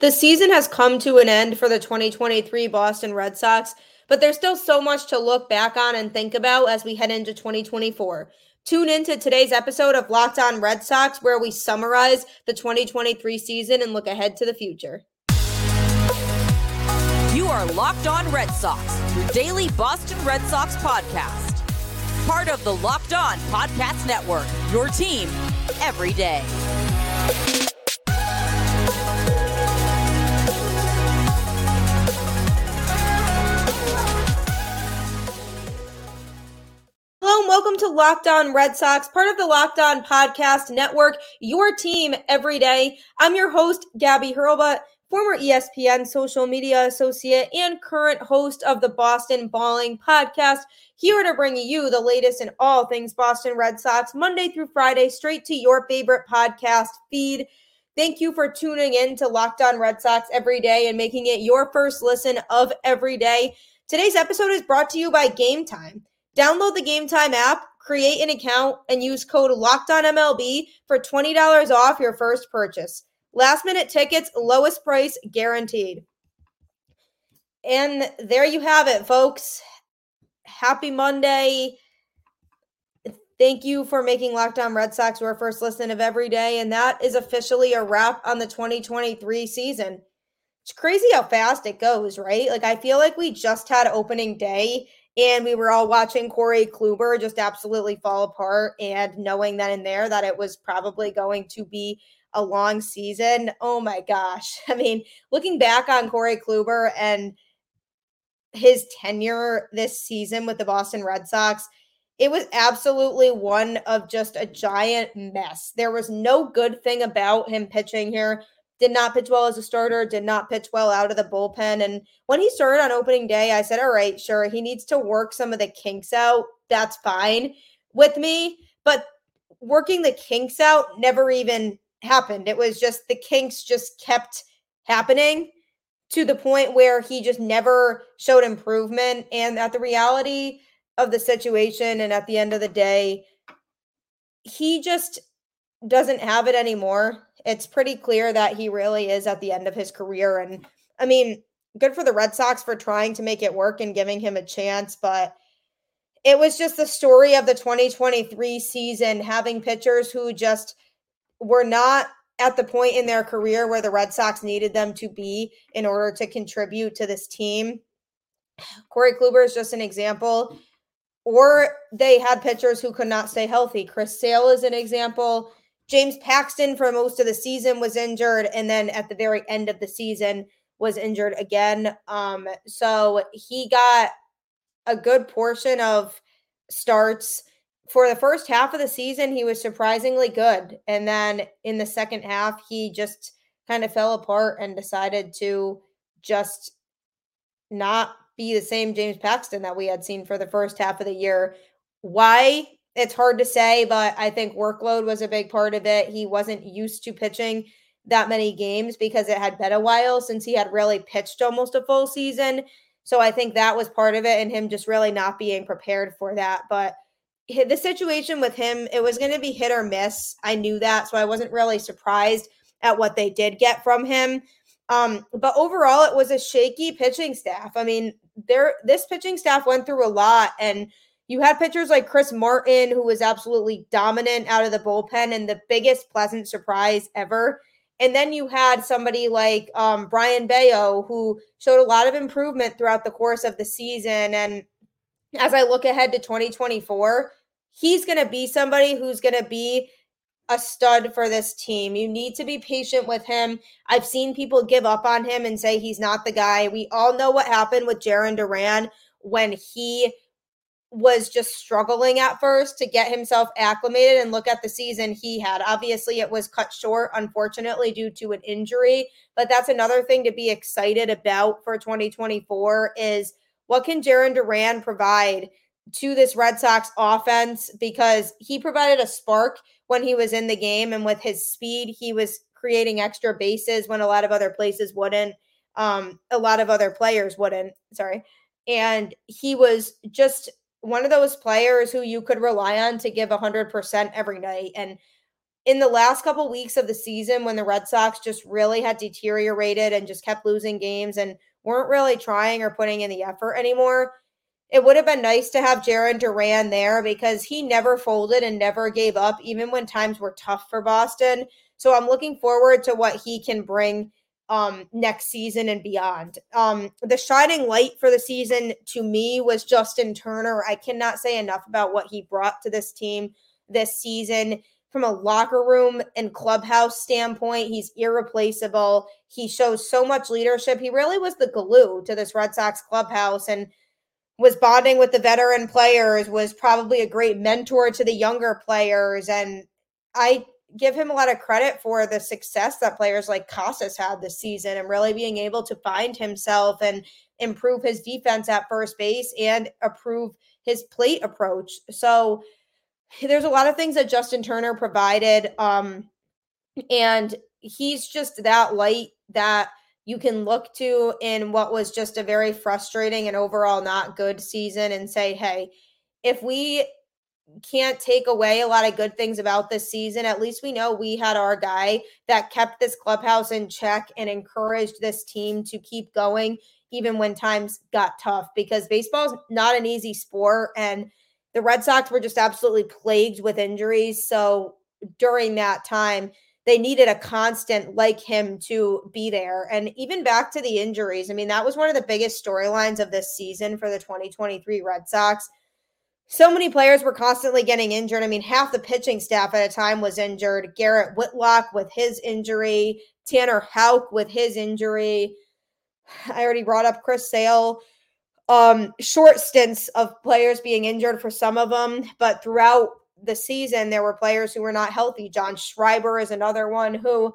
The season has come to an end for the 2023 Boston Red Sox, but there's still so much to look back on and think about as we head into 2024. Tune in to today's episode of Locked On Red Sox, where we summarize the 2023 season and look ahead to the future. You are Locked On Red Sox, your daily Boston Red Sox podcast. Part of the Locked On Podcast Network, your team every day. Hello and welcome to Locked On Red Sox, part of the Locked On Podcast Network, your team every day. I'm your host, Gabby Hurlbut, former ESPN social media associate and current host of the Boston Balling Podcast, here to bring you the latest in all things Boston Red Sox, Monday through Friday, straight to your favorite podcast feed. Thank you for tuning in to Locked On Red Sox every day and making it your first listen of every day. Today's episode is brought to you by Game Time. Download the Game Time app, create an account, and use code LOCKEDONMLB for $20 off your first purchase. Last minute tickets, lowest price guaranteed. And there you have it, folks. Happy Monday. Thank you for making Locked On Red Sox your first listen of every day. And that is officially a wrap on the 2023 season. It's crazy how fast it goes, right? Like, I feel like we just had opening day and we were all watching Corey Kluber just absolutely fall apart and knowing that in there that it was probably going to be a long season. Oh my gosh. I mean, looking back on Corey Kluber and his tenure this season with the Boston Red Sox, it was absolutely one of just a giant mess. There was no good thing about him pitching here did not pitch well as a starter, did not pitch well out of the bullpen. And when he started on opening day, I said, all right, sure, he needs to work some of the kinks out. That's fine with me. But working the kinks out never even happened. It was just the kinks just kept happening to the point where he just never showed improvement. And at the reality of the situation, and at the end of the day, he just doesn't have it anymore it's pretty clear that he really is at the end of his career. And I mean, good for the Red Sox for trying to make it work and giving him a chance, but it was just the story of the 2023 season having pitchers who just were not at the point in their career where the Red Sox needed them to be in order to contribute to this team. Corey Kluber is just an example. Or they had pitchers who could not stay healthy. Chris Sale is an example. James Paxton for most of the season was injured, and then at the very end of the season was injured again. Um, so he got a good portion of starts for the first half of the season. He was surprisingly good, and then in the second half, he just kind of fell apart and decided to just not be the same James Paxton that we had seen for the first half of the year. Why it's hard to say, but I think workload was a big part of it. He wasn't used to pitching that many games because it had been a while since he had really pitched almost a full season. So I think that was part of it and him just really not being prepared for that. But the situation with him, it was going to be hit or miss. I knew that. So I wasn't really surprised at what they did get from him. Um, but overall, it was a shaky pitching staff. I mean, there this pitching staff went through a lot and you had pitchers like Chris Martin, who was absolutely dominant out of the bullpen and the biggest pleasant surprise ever. And then you had somebody like um, Brayan Bello, who showed a lot of improvement throughout the course of the season. And as I look ahead to 2024, he's going to be somebody who's going to be a stud for this team. You need to be patient with him. I've seen people give up on him and say he's not the guy. We all know what happened with Jarren Duran when he was just struggling at first to get himself acclimated and look at the season he had. Obviously, it was cut short, unfortunately, due to an injury. But that's another thing to be excited about for 2024 is what can Jarren Duran provide to this Red Sox offense? Because he provided a spark when he was in the game, and with his speed, he was creating extra bases when a lot of other places wouldn't. Um, a lot of other players wouldn't. Sorry. And he was just one of those players who you could rely on to give 100% every night. And in the last couple weeks of the season when the Red Sox just really had deteriorated and just kept losing games and weren't really trying or putting in the effort anymore, it would have been nice to have Jarren Duran there because he never folded and never gave up, even when times were tough for Boston. So I'm looking forward to what he can bring um, next season and beyond. Um, the shining light for the season to me was Justin Turner. I cannot say enough about what he brought to this team this season from a locker room and clubhouse standpoint, he's irreplaceable. He shows so much leadership. He really was the glue to this Red Sox clubhouse and was bonding with the veteran players, was probably a great mentor to the younger players. And I give him a lot of credit for the success that players like Casas had this season and really being able to find himself and improve his defense at first base and improve his plate approach. So, there's a lot of things that Justin Turner provided. Um, and he's just that light that you can look to in what was just a very frustrating and overall not good season and say, hey, if we can't take away a lot of good things about this season, at least we know we had our guy that kept this clubhouse in check and encouraged this team to keep going even when times got tough because baseball is not an easy sport and the Red Sox were just absolutely plagued with injuries. So during that time, they needed a constant like him to be there. And even back to the injuries, I mean, that was one of the biggest storylines of this season for the 2023 Red Sox. So many players were constantly getting injured. I mean, half the pitching staff at a time was injured. Garrett Whitlock with his injury, Tanner Houck with his injury. I already brought up Chris Sale um, short stints of players being injured for some of them, but throughout the season, there were players who were not healthy. John Schreiber is another one who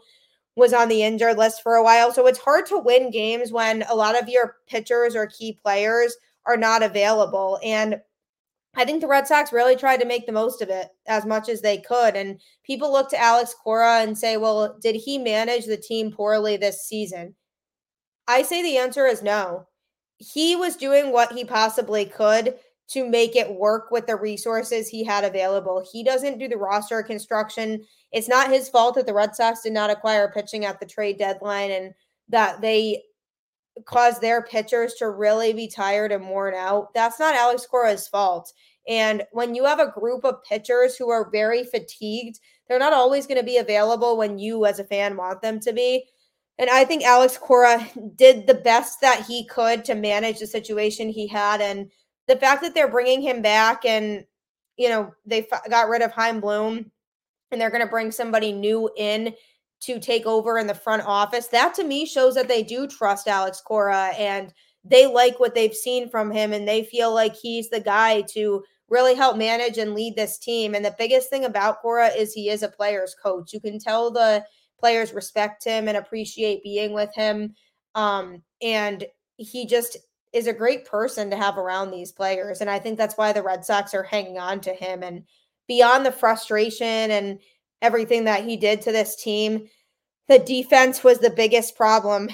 was on the injured list for a while. So it's hard to win games when a lot of your pitchers or key players are not available. And I think the Red Sox really tried to make the most of it as much as they could. And people look to Alex Cora and say, well, did he manage the team poorly this season? I say the answer is no he was doing what he possibly could to make it work with the resources he had available. He doesn't do the roster construction. It's not his fault that the Red Sox did not acquire pitching at the trade deadline and that they caused their pitchers to really be tired and worn out. That's not Alex Cora's fault. And when you have a group of pitchers who are very fatigued, they're not always going to be available when you, as a fan, want them to be. And I think Alex Cora did the best that he could to manage the situation he had. And the fact that they're bringing him back and, you know, they got rid of Chaim Bloom and they're going to bring somebody new in to take over in the front office, that to me shows that they do trust Alex Cora and they like what they've seen from him and they feel like he's the guy to really help manage and lead this team. And the biggest thing about Cora is he is a player's coach. You can tell the players respect him and appreciate being with him. Um, and he just is a great person to have around these players. And I think that's why the Red Sox are hanging on to him. And beyond the frustration and everything that he did to this team, the defense was the biggest problem.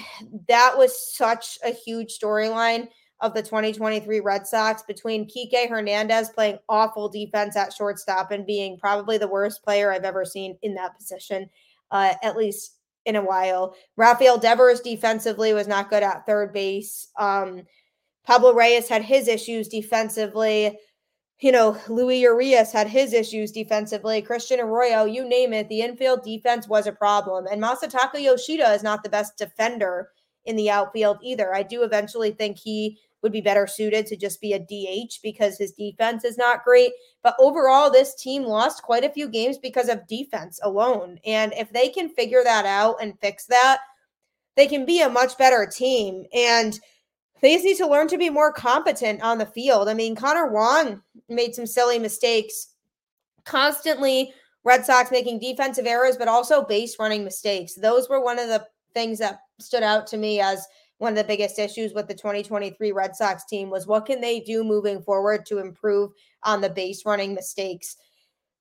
That was such a huge storyline of the 2023 Red Sox between Kike Hernandez playing awful defense at shortstop and being probably the worst player I've ever seen in that position uh, at least in a while. Rafael Devers defensively was not good at third base. Um, Pablo Reyes had his issues defensively. You know, Luis Urias had his issues defensively. Christian Arroyo, you name it, the infield defense was a problem. And Masataka Yoshida is not the best defender in the outfield either. I do eventually think he would be better suited to just be a DH because his defense is not great. But overall, this team lost quite a few games because of defense alone. And if they can figure that out and fix that, they can be a much better team. And they just need to learn to be more competent on the field. I mean, Connor Wong made some silly mistakes constantly. Red Sox making defensive errors, but also base running mistakes. Those were one of the things that stood out to me as one of the biggest issues with the 2023 Red Sox team was what can they do moving forward to improve on the base running mistakes.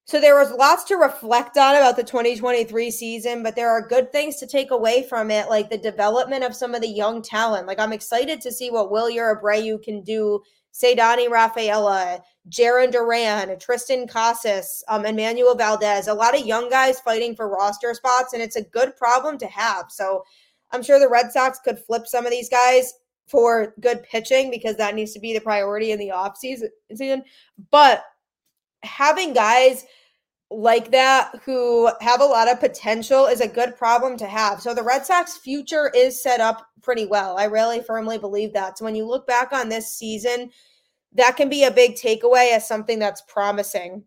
So there was lots to reflect on about the 2023 season, but there are good things to take away from it, like the development of some of the young talent. Like I'm excited to see what Wilyer Abreu can do Ceddanne Rafaela, Jarren Duran, Triston Casas, um, Enmanuel Valdez, a lot of young guys fighting for roster spots, and it's a good problem to have. So I'm sure the Red Sox could flip some of these guys for good pitching because that needs to be the priority in the offseason. But having guys like that who have a lot of potential is a good problem to have. So the Red Sox future is set up pretty well. I really firmly believe that. So when you look back on this season, that can be a big takeaway as something that's promising.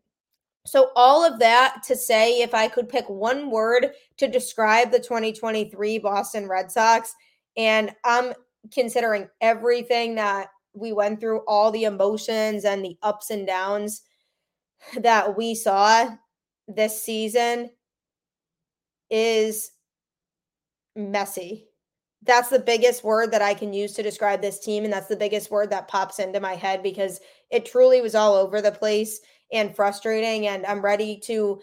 So, all of that to say, if I could pick one word to describe the 2023 Boston Red Sox, and I'm considering everything that we went through, all the emotions and the ups and downs that we saw this season, is messy. That's the biggest word that I can use to describe this team. And that's the biggest word that pops into my head because it truly was all over the place and frustrating. And I'm ready to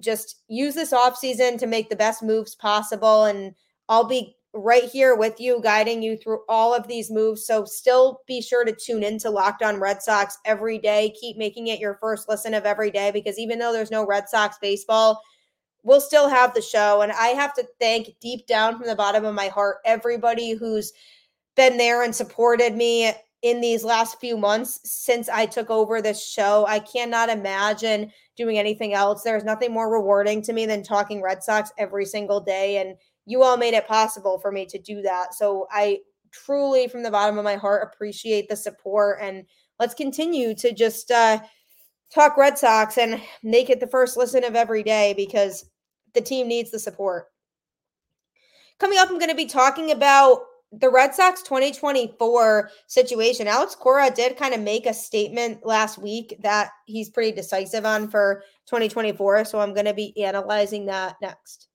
just use this off season to make the best moves possible. And I'll be right here with you, guiding you through all of these moves. So still be sure to tune into Locked On Red Sox every day. Keep making it your first listen of every day because even though there's no Red Sox baseball, we'll still have the show. And I have to thank deep down from the bottom of my heart everybody who's been there and supported me in these last few months since I took over this show. I cannot imagine doing anything else. There's nothing more rewarding to me than talking Red Sox every single day. And you all made it possible for me to do that. So I truly, from the bottom of my heart, appreciate the support. And let's continue to just uh, talk Red Sox and make it the first listen of every day because the team needs the support. Coming up, I'm going to be talking about the Red Sox 2024 situation, Alex Cora did kind of make a statement last week that he's pretty decisive on for 2024. So I'm going to be analyzing that next.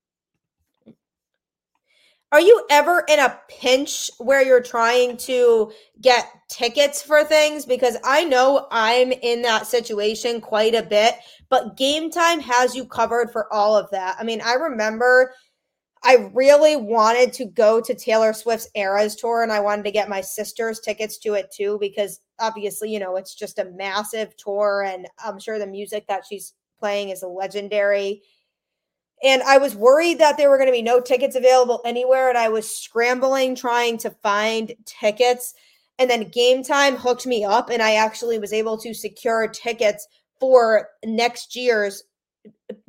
Are you ever in a pinch where you're trying to get tickets for things? Because I know I'm in that situation quite a bit, but Game Time has you covered for all of that. I mean, I remember I really wanted to go to Taylor Swift's Eras tour and I wanted to get my sister's tickets to it too because obviously, you know, it's just a massive tour and I'm sure the music that she's playing is legendary. And I was worried that there were going to be no tickets available anywhere and I was scrambling trying to find tickets. And then game time hooked me up and I actually was able to secure tickets for next year's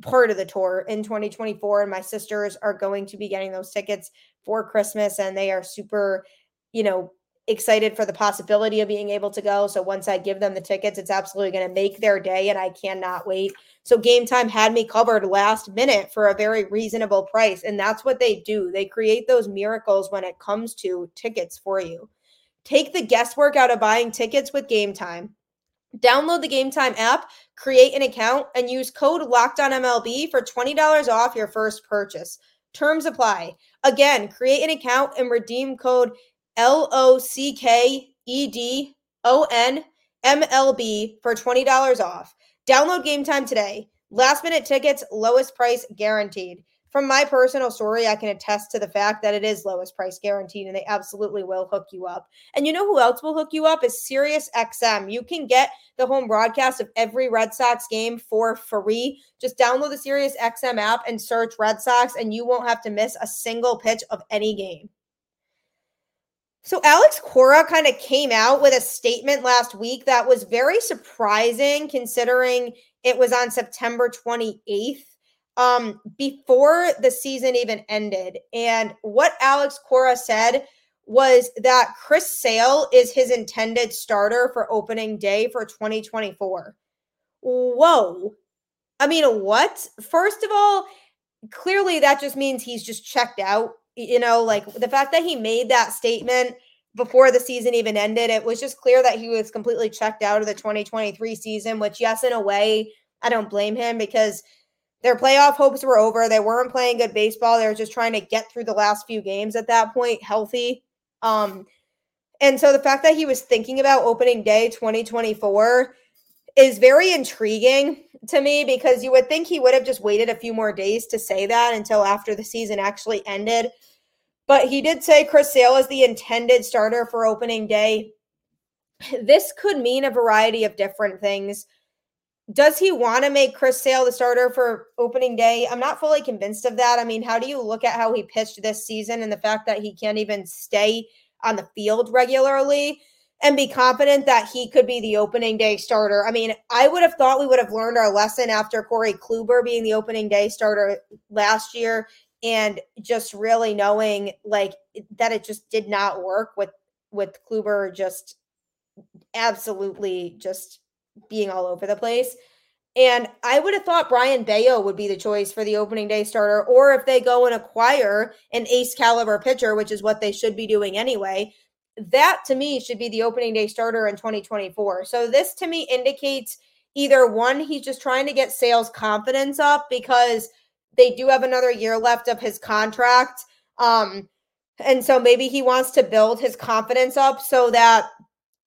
part of the tour in 2024 and my sisters are going to be getting those tickets for christmas and they are super you know excited for the possibility of being able to go. So once i give them the tickets it's absolutely going to make their day and i cannot wait. So game time had me covered last minute for a very reasonable price and that's what they do. They create those miracles when it comes to tickets for you. Take the guesswork out of buying tickets with game time. Download the Game Time app, create an account, and use code LOCKEDONMLB for $20 off your first purchase. Terms apply. Again, create an account and redeem code L O C K E D O N M L B for $20 off. Download Game Time today. Last minute tickets, lowest price guaranteed from my personal story, I can attest to the fact that it is lowest price guaranteed and they absolutely will hook you up. And you know who else will hook you up is Sirius XM. You can get the home broadcast of every Red Sox game for free. Just download the Sirius XM app and search Red Sox, and you won't have to miss a single pitch of any game. So Alex Cora kind of came out with a statement last week that was very surprising considering it was on September 28th um, before the season even ended. And what Alex Cora said was that Chris Sale is his intended starter for opening day for 2024. Whoa. I mean, what? First of all, clearly that just means he's just checked out. You know, like the fact that he made that statement before the season even ended, it was just clear that he was completely checked out of the 2023 season, which, yes, in a way, I don't blame him because their playoff hopes were over. They weren't playing good baseball. They were just trying to get through the last few games at that point, healthy. Um, and so the fact that he was thinking about opening day 2024 is very intriguing to me because you would think he would have just waited a few more days to say that until after the season actually ended. But he did say Chris Sale is the intended starter for opening day. this could mean a variety of different things. Does he want to make Chris Sale the starter for opening day? I'm not fully convinced of that. I mean, how do you look at how he pitched this season and the fact that he can't even stay on the field regularly and be confident that he could be the opening day starter? I mean, I would have thought we would have learned our lesson after Corey Kluber being the opening day starter last year and just really knowing like that it just did not work with with Kluber just absolutely just being all over the place. And I would have thought Brayan Bello would be the choice for the opening day starter, or if they go and acquire an ace caliber pitcher, which is what they should be doing anyway, that to me should be the opening day starter in 2024. So this to me indicates either one, he's just trying to get Sale's confidence up because they do have another year left of his contract. Um, and so maybe he wants to build his confidence up so that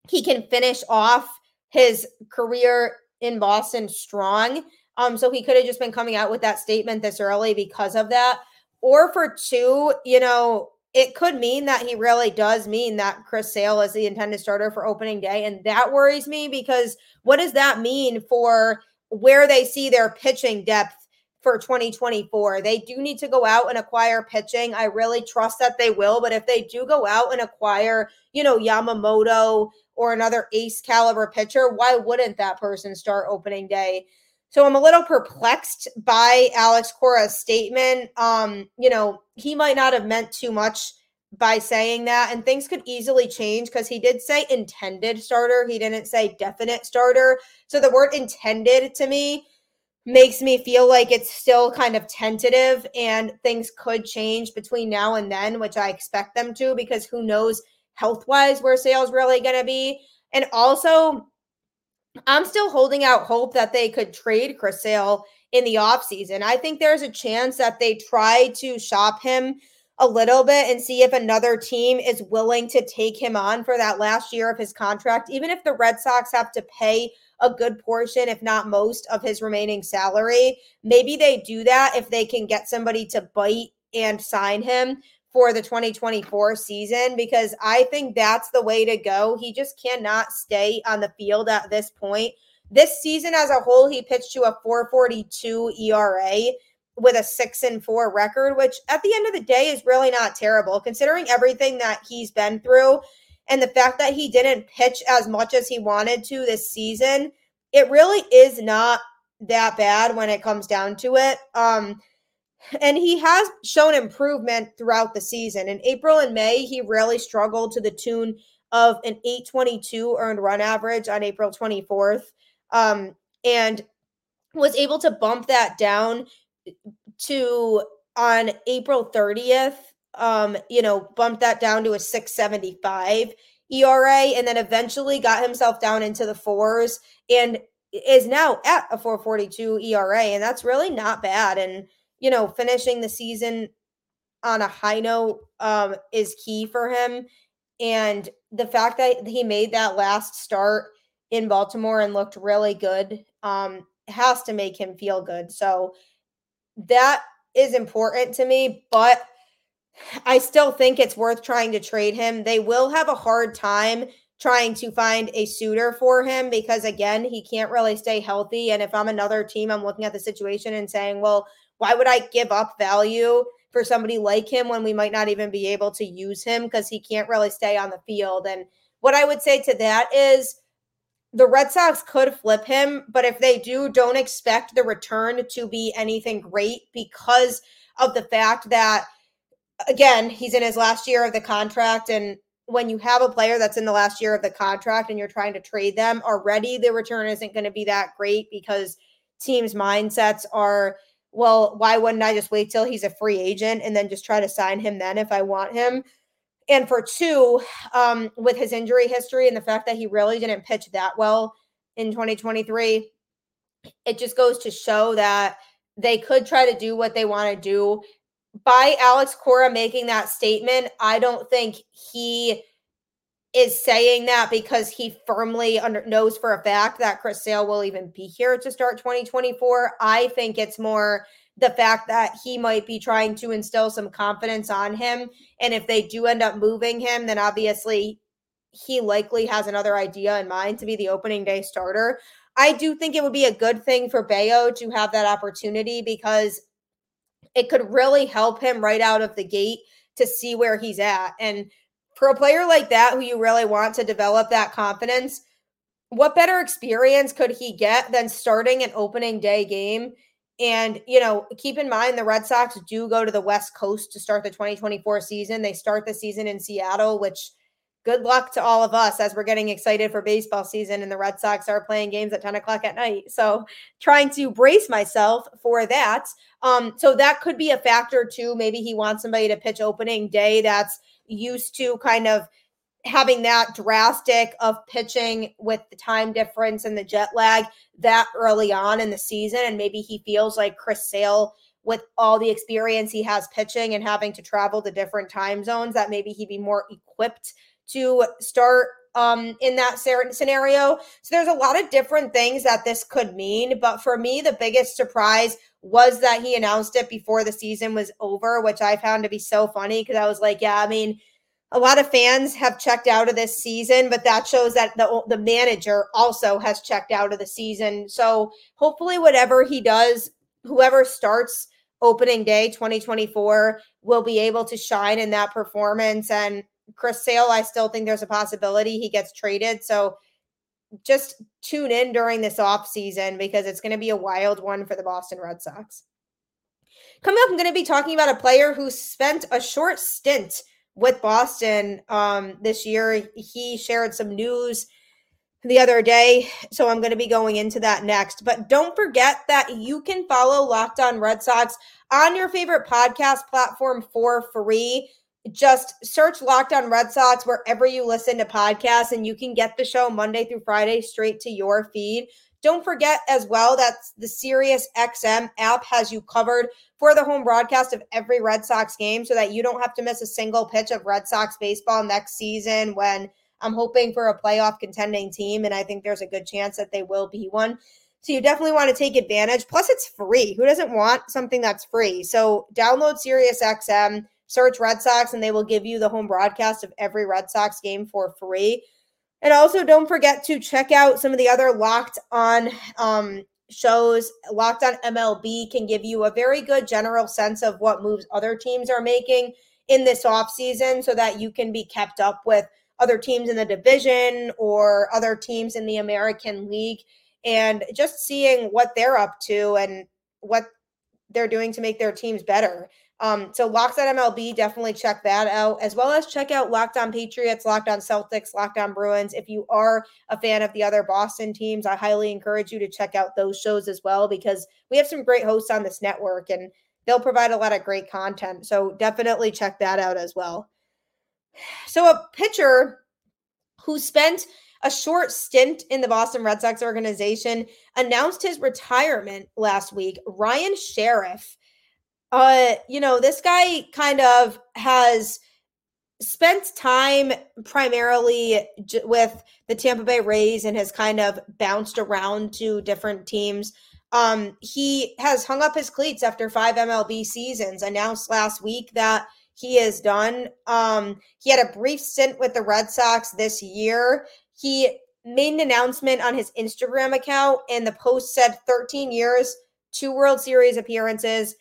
he can finish off his career in Boston strong. Um, so he could have just been coming out with that statement this early because of that. Or for two, you know, it could mean that he really does mean that Chris Sale is the intended starter for opening day. And that worries me because what does that mean for where they see their pitching depth for 2024. They do need to go out and acquire pitching. I really trust that they will, but if they do go out and acquire, you know, Yamamoto or another ace caliber pitcher, why wouldn't that person start opening day? So I'm a little perplexed by Alex Cora's statement. Um, you know, he might not have meant too much by saying that, and things could easily change because he did say intended starter. He didn't say definite starter. So the word intended to me makes me feel like it's still kind of tentative and things could change between now and then, which I expect them to, because who knows health wise where Sale's really going to be. And also, I'm still holding out hope that they could trade Chris Sale in the offseason. I think there's a chance that they try to shop him a little bit and see if another team is willing to take him on for that last year of his contract, even if the Red Sox have to pay a good portion, if not most, of his remaining salary. Maybe they do that if they can get somebody to bite and sign him for the 2024 season because I think that's the way to go. He just cannot stay on the field at this point. This season as a whole, he pitched to a 442 ERA with a six and four record, which at the end of the day is really not terrible considering everything that he's been through and the fact that he didn't pitch as much as he wanted to this season, it really is not that bad when it comes down to it. Um, and he has shown improvement throughout the season. In April and May, he really struggled to the tune of an 822 earned run average on April 24th. Um, and was able to bump that down to on April 30th um, you know, bumped that down to a 675 ERA and then eventually got himself down into the fours and is now at a 442 ERA. And that's really not bad. And, you know, finishing the season on a high note um, is key for him. And the fact that he made that last start in Baltimore and looked really good um, has to make him feel good. So that is important to me. But I still think it's worth trying to trade him. They will have a hard time trying to find a suitor for him because again, he can't really stay healthy and if I'm another team, I'm looking at the situation and saying, "Well, why would I give up value for somebody like him when we might not even be able to use him because he can't really stay on the field?" And what I would say to that is the Red Sox could flip him, but if they do, don't expect the return to be anything great because of the fact that again, he's in his last year of the contract. And when you have a player that's in the last year of the contract and you're trying to trade them already, the return isn't going to be that great because teams' mindsets are, well, why wouldn't I just wait till he's a free agent and then just try to sign him then if I want him? And for two, um, with his injury history and the fact that he really didn't pitch that well in 2023, it just goes to show that they could try to do what they want to do by Alex Cora making that statement, I don't think he is saying that because he firmly under, knows for a fact that Chris Sale will even be here to start 2024. I think it's more the fact that he might be trying to instill some confidence on him. And if they do end up moving him, then obviously he likely has another idea in mind to be the opening day starter. I do think it would be a good thing for Bello to have that opportunity because it could really help him right out of the gate to see where he's at. And for a player like that who you really want to develop that confidence, what better experience could he get than starting an opening day game? And, you know, keep in mind the Red Sox do go to the West Coast to start the 2024 season. They start the season in Seattle, which good luck to all of us as we're getting excited for baseball season and the Red Sox are playing games at 10 o'clock at night. So trying to brace myself for that. Um, so that could be a factor too. Maybe he wants somebody to pitch opening day that's used to kind of having that drastic of pitching with the time difference and the jet lag that early on in the season. And maybe he feels like Chris Sale with all the experience he has pitching and having to travel to different time zones that maybe he'd be more equipped to start um, in that scenario. So there's a lot of different things that this could mean. But for me, the biggest surprise was that he announced it before the season was over, which I found to be so funny because I was like, yeah, I mean, a lot of fans have checked out of this season, but that shows that the the manager also has checked out of the season. So hopefully, whatever he does, whoever starts opening day 2024 will be able to shine in that performance. And Chris Sale, I still think there's a possibility he gets traded. So just tune in during this off season because it's going to be a wild one for the Boston Red Sox. Coming up, I'm going to be talking about a player who spent a short stint with Boston um, this year. He shared some news the other day, so I'm going to be going into that next. But don't forget that you can follow Locked On Red Sox on your favorite podcast platform for free just search Locked On Red Sox wherever you listen to podcasts, and you can get the show Monday through Friday straight to your feed. Don't forget as well that the Sirius XM app has you covered for the home broadcast of every Red Sox game so that you don't have to miss a single pitch of Red Sox baseball next season when I'm hoping for a playoff contending team. And I think there's a good chance that they will be one. So you definitely want to take advantage. Plus, it's free. Who doesn't want something that's free? So download Sirius XM search Red Sox and they will give you the home broadcast of every Red Sox game for free. And also, don't forget to check out some of the other locked on um, shows. Locked on MLB can give you a very good general sense of what moves other teams are making in this offseason so that you can be kept up with other teams in the division or other teams in the American League and just seeing what they're up to and what they're doing to make their teams better. Um, so Locked on MLB, definitely check that out, as well as check out Locked on Patriots, Locked on Celtics, Locked on Bruins. If you are a fan of the other Boston teams, I highly encourage you to check out those shows as well because we have some great hosts on this network and they'll provide a lot of great content. So definitely check that out as well. So a pitcher who spent a short stint in the Boston Red Sox organization announced his retirement last week. Ryan Sherriff uh, you know, this guy kind of has spent time primarily j- with the Tampa Bay Rays and has kind of bounced around to different teams. Um, he has hung up his cleats after five MLB seasons, announced last week that he is done. Um, he had a brief stint with the Red Sox this year. He made an announcement on his Instagram account, and the post said 13 years, two World Series appearances,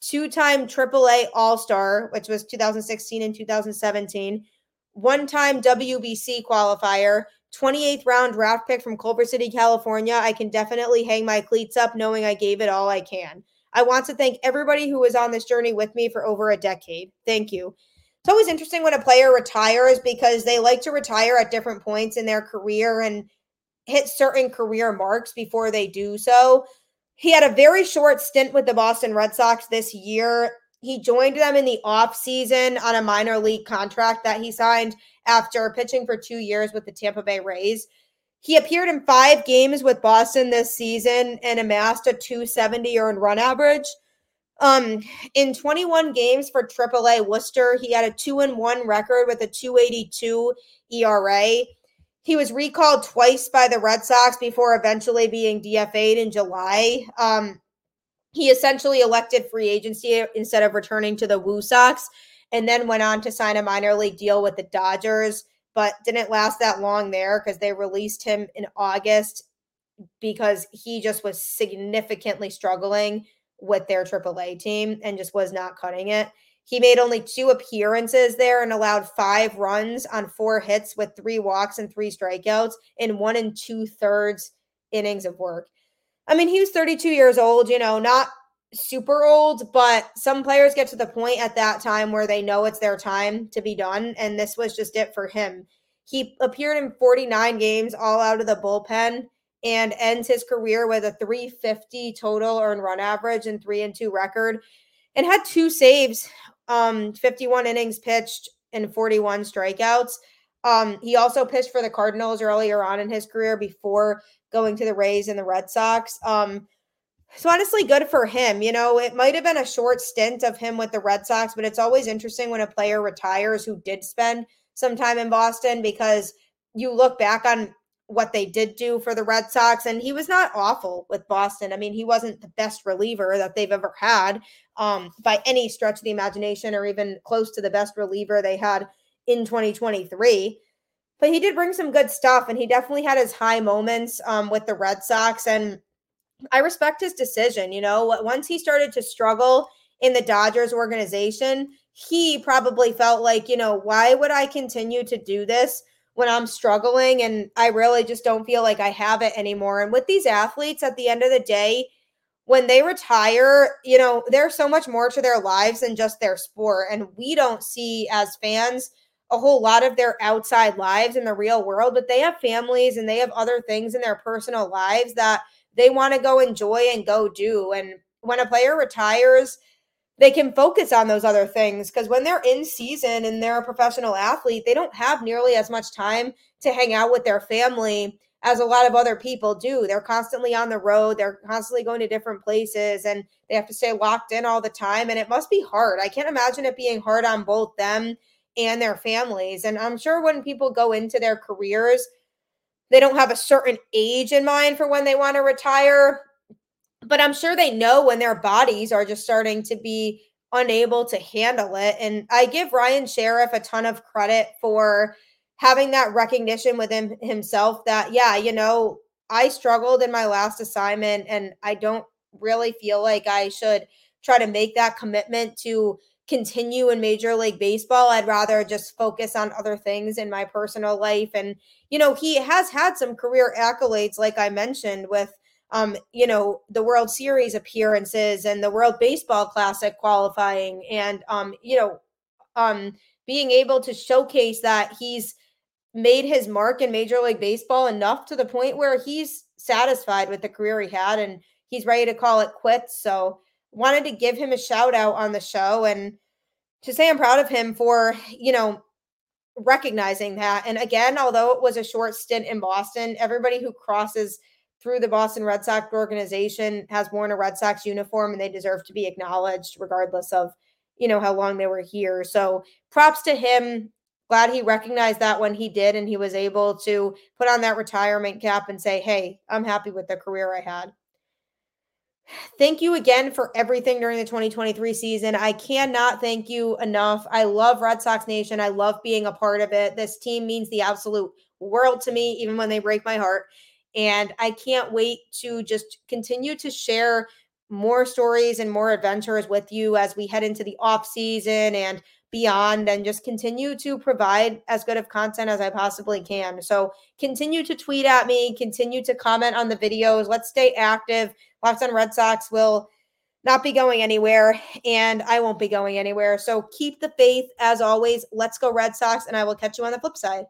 two time AAA All Star, which was 2016 and 2017, one time WBC qualifier, 28th round draft pick from Culver City, California. I can definitely hang my cleats up knowing I gave it all I can. I want to thank everybody who was on this journey with me for over a decade. Thank you. It's always interesting when a player retires because they like to retire at different points in their career and hit certain career marks before they do so. He had a very short stint with the Boston Red Sox this year. He joined them in the offseason on a minor league contract that he signed after pitching for two years with the Tampa Bay Rays. He appeared in five games with Boston this season and amassed a 270 earned run average. Um, in 21 games for AAA Worcester, he had a two and one record with a 282 ERA. He was recalled twice by the Red Sox before eventually being DFA'd in July. Um, he essentially elected free agency instead of returning to the Woo Sox and then went on to sign a minor league deal with the Dodgers. but didn't last that long there because they released him in August because he just was significantly struggling with their AAA team and just was not cutting it. He made only two appearances there and allowed five runs on four hits with three walks and three strikeouts in one and two thirds innings of work. I mean, he was 32 years old, you know, not super old, but some players get to the point at that time where they know it's their time to be done. And this was just it for him. He appeared in 49 games all out of the bullpen and ends his career with a 350 total earned run average and three and two record and had two saves, um, 51 innings pitched and 41 strikeouts. Um, he also pitched for the Cardinals earlier on in his career before going to the Rays and the Red Sox. Um, so honestly, good for him. You know, it might have been a short stint of him with the Red Sox, but it's always interesting when a player retires who did spend some time in Boston because you look back on what they did do for the Red Sox, and he was not awful with Boston. I mean, he wasn't the best reliever that they've ever had um, by any stretch of the imagination, or even close to the best reliever they had in 2023. But he did bring some good stuff, and he definitely had his high moments um, with the Red Sox. And I respect his decision. You know, once he started to struggle in the Dodgers organization, he probably felt like, you know, why would I continue to do this when I'm struggling and I really just don't feel like I have it anymore? And with these athletes, at the end of the day, when they retire, you know, there's so much more to their lives than just their sport. And we don't see as fans a whole lot of their outside lives in the real world, but they have families and they have other things in their personal lives that they want to go enjoy and go do. And when a player retires, they can focus on those other things because when they're in season and they're a professional athlete, they don't have nearly as much time to hang out with their family as a lot of other people do. They're constantly on the road, they're constantly going to different places, and they have to stay locked in all the time. And it must be hard. I can't imagine it being hard on both them and their families. And I'm sure when people go into their careers, they don't have a certain age in mind for when they want to retire, but I'm sure they know when their bodies are just starting to be unable to handle it. And I give Ryan Sherriff a ton of credit for having that recognition within himself that, yeah, you know, I struggled in my last assignment and I don't really feel like I should try to make that commitment to continue in Major League Baseball. I'd rather just focus on other things in my personal life. And, you know, he has had some career accolades, like I mentioned, with, um, you know, the World Series appearances and the World Baseball Classic qualifying and, um, you know, um, being able to showcase that he's made his mark in Major League Baseball enough to the point where he's satisfied with the career he had and he's ready to call it quits. So, wanted to give him a shout out on the show and to say I'm proud of him for, you know, recognizing that. And again, although it was a short stint in Boston, everybody who crosses through the Boston Red Sox organization has worn a Red Sox uniform and they deserve to be acknowledged regardless of, you know, how long they were here. So props to him. Glad he recognized that when he did and he was able to put on that retirement cap and say, Hey, I'm happy with the career I had. Thank you again for everything during the 2023 season. I cannot thank you enough. I love Red Sox Nation. I love being a part of it. This team means the absolute world to me, even when they break my heart. And I can't wait to just continue to share more stories and more adventures with you as we head into the off season and beyond and just continue to provide as good of content as I possibly can. So continue to tweet at me, continue to comment on the videos. Let's stay active. Locked on Red Sox will not be going anywhere, and I won't be going anywhere. So keep the faith as always. Let's go, Red Sox, and I will catch you on the flip side.